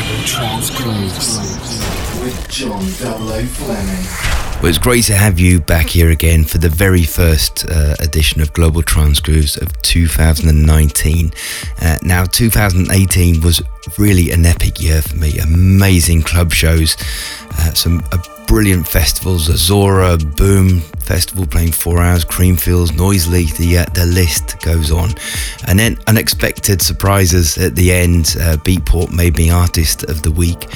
Global Grooves with John 00 Fleming. Well, it's great to have you back here again for the very first uh, edition of Global Trance Grooves of 2019. Uh, now, 2018 was really an epic year for me. Amazing club shows, uh, some uh, brilliant festivals, Ozora, Boom Festival playing four hours, Creamfields, Noisily, the, uh, the list goes on. And then unexpected surprises at the end. Uh, Beatport made me Artist of the Week.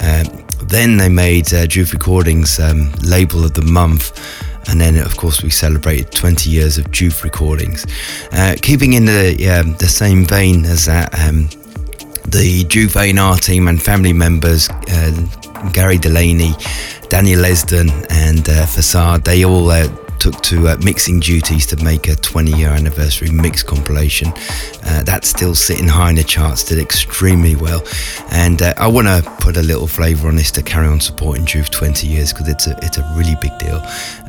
Um, then they made uh, JOOF Recordings um, label of the month. And then, of course, we celebrated 20 years of JOOF Recordings. Uh, keeping in the um, the same vein as that, um, the JOOF A&R team and family members, uh, Gary Delaney, Daniel Lesden, and uh, Facade, they all uh, took to uh, mixing duties to make a 20 year anniversary mix compilation. Uh, that's still sitting high in the charts, did extremely well. And uh, I want to put a little flavour on this to carry on supporting JOOF 20 years because it's a, it's a really big deal.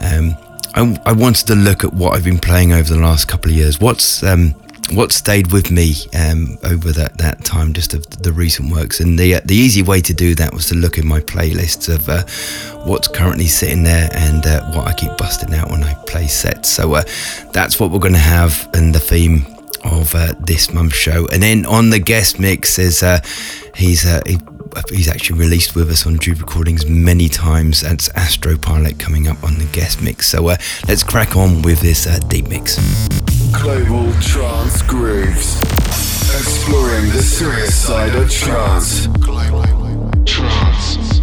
Um, I, I, wanted to look at what I've been playing over the last couple of years. What's um, what stayed with me um, over that, that time, just of the recent works. And the uh, the easy way to do that was to look in my playlists of uh, what's currently sitting there and uh, what I keep busting out when I play sets. So uh, that's what we're going to have in the theme of uh, this month's show. And then on the guest mix is uh, he's he, he's actually released with us on JOOF Recordings many times. That's Astro Pilot coming up on the guest mix. So let's crack on with this deep mix. Global Trance Grooves. Exploring the serious side of trance. Trance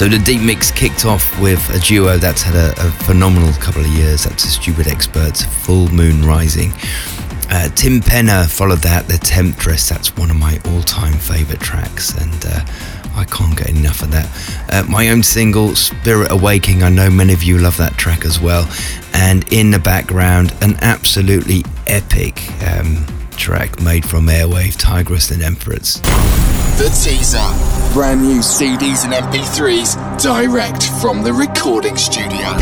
So the Deep Mix kicked off with a duo that's had a, a phenomenal couple of years. That's the Stupid Experts, Full Moon Rising. Uh, Tim Penner followed that, The Temptress. That's one of my all-time favourite tracks, and uh, I can't get enough of that. Uh, my own single, Spirit Awakening. I know many of you love that track as well. And in the background, an absolutely epic um, track made from Airwave, Tigress and Empress. The teaser. Brand new CDs and MP3s direct from the recording studio.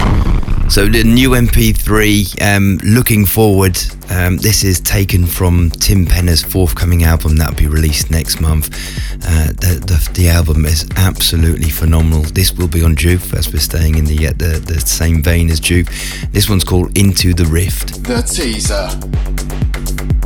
So the new MP3, um, looking forward. Um, this is taken from Tim Penner's forthcoming album that'll be released next month. Uh, the, the, the album is absolutely phenomenal. This will be on JOOF as we're staying in the, uh, the the same vein as JOOF. This one's called Into the Rift. The teaser.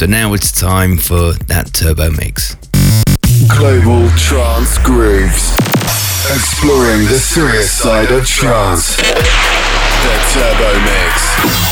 So now it's time for that turbo mix. Global Trance Grooves. Exploring the serious side of trance. The Turbo Mix.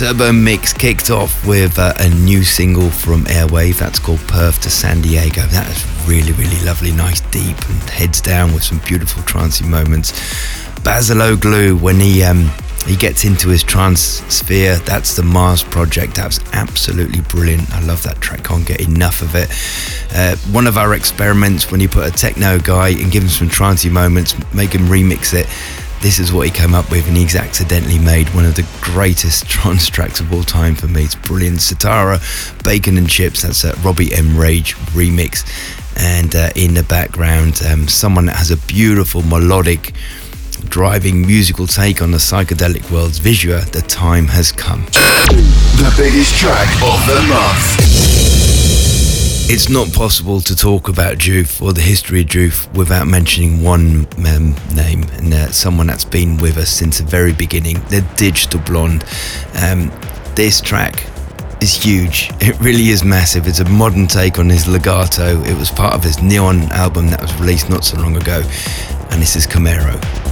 Turbo Mix kicked off with uh, a new single from Airwave that's called Perth to San Diego. That is really, really lovely, nice, deep, and heads down with some beautiful trancey moments. Glue when he um, he gets into his trance sphere. That's the Mars project. That was absolutely brilliant. I love that track. Can't get enough of it. Uh, one of our experiments when you put a techno guy and give him some trancey moments, make him remix it this is what he came up with, and he's accidentally made one of the greatest trance tracks of all time for me. It's brilliant. Sitara, Bacon and Chips, that's a Robbie M. Rage remix. And uh, in the background, um, someone that has a beautiful melodic, driving musical take on the psychedelic world's Visua. The time has come. The biggest track of the month. It's not possible to talk about JOOF or the history of JOOF without mentioning one um, name, and uh, someone that's been with us since the very beginning. The Digital Blonde. Um, this track is huge. It really is massive. It's a modern take on his Legato. It was part of his Neon album that was released not so long ago, and this is Camaro.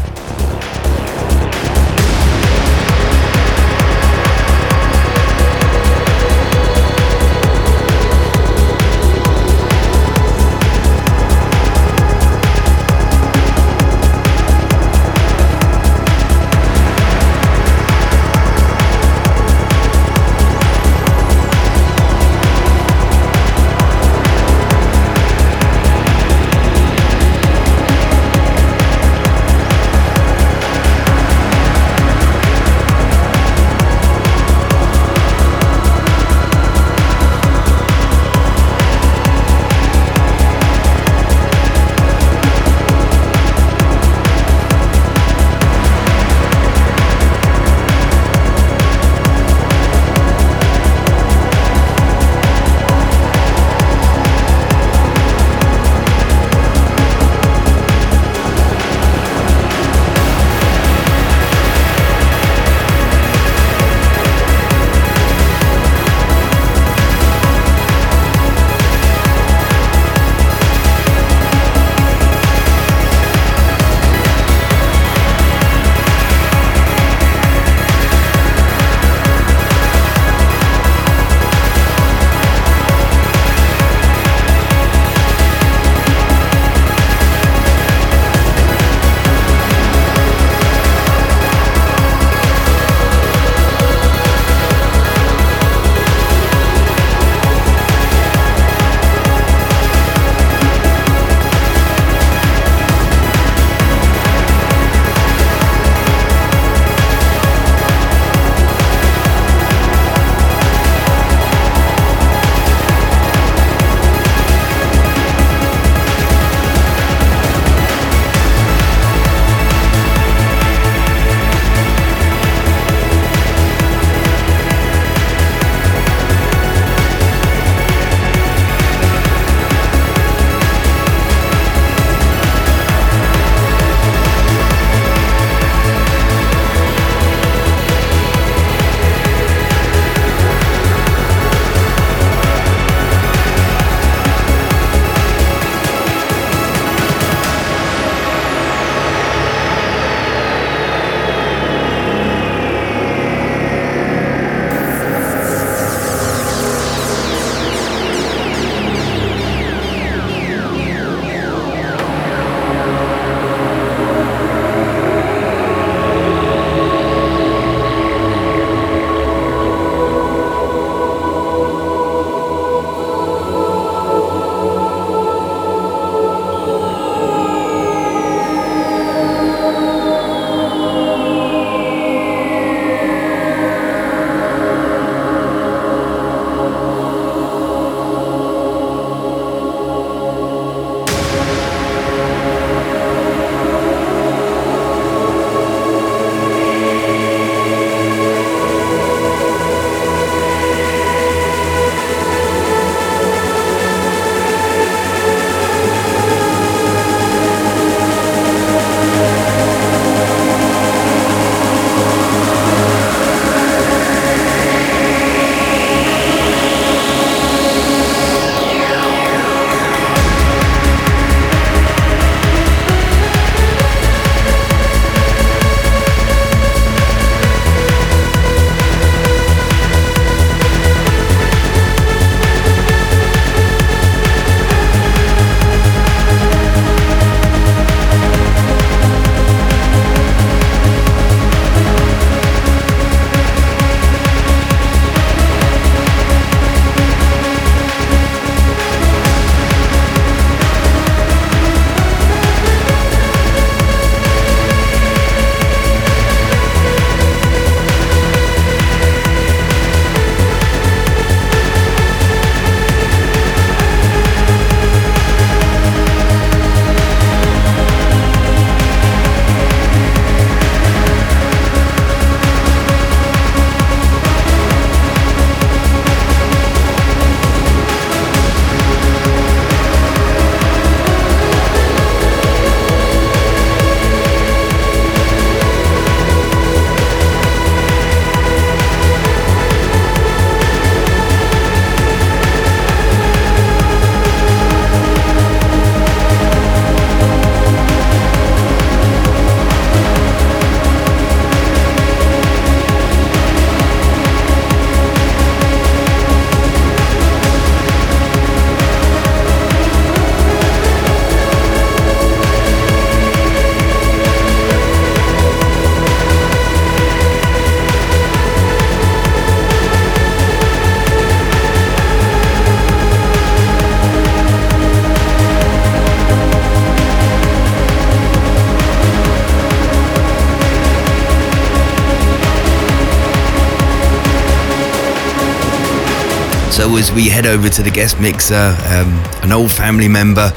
As we head over to the guest mixer, um, an old family member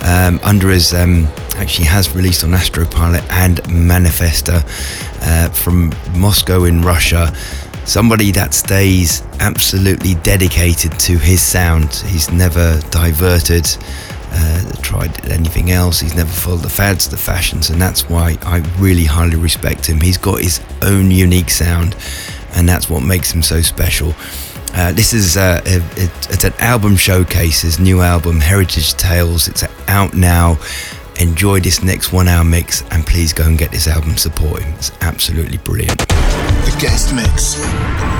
um, under his um, actually has released on Astropilot and Manifesta uh, from Moscow in Russia. Somebody that stays absolutely dedicated to his sound. He's never diverted, uh, tried anything else. He's never followed the fads, the fashions, and that's why I really highly respect him. He's got his own unique sound, and that's what makes him so special. Uh, this is uh, a, it's an album showcase, his new album, Heritage Tales. It's out now. Enjoy this next one hour mix and please go and get this album, support him. It's absolutely brilliant. The guest mix.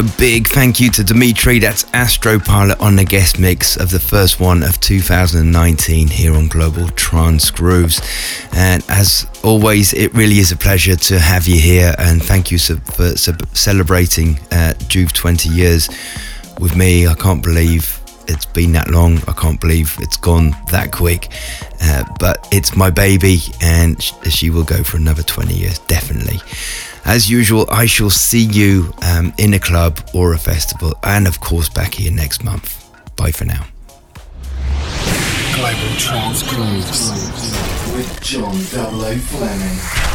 So big thank you to Dimitri, that's Astro Pilot on the guest mix of the first one of 2019 here on Global Trance Grooves. And as always, it really is a pleasure to have you here and thank you for celebrating uh, JOOF 20 years with me. I can't believe it's been that long. I can't believe it's gone that quick. Uh, but it's my baby, and she will go for another 20 years, definitely. As usual, I shall see you um, in a club or a festival, and of course, back here next month. Bye for now. Global Trance Grooves with John. Fleming.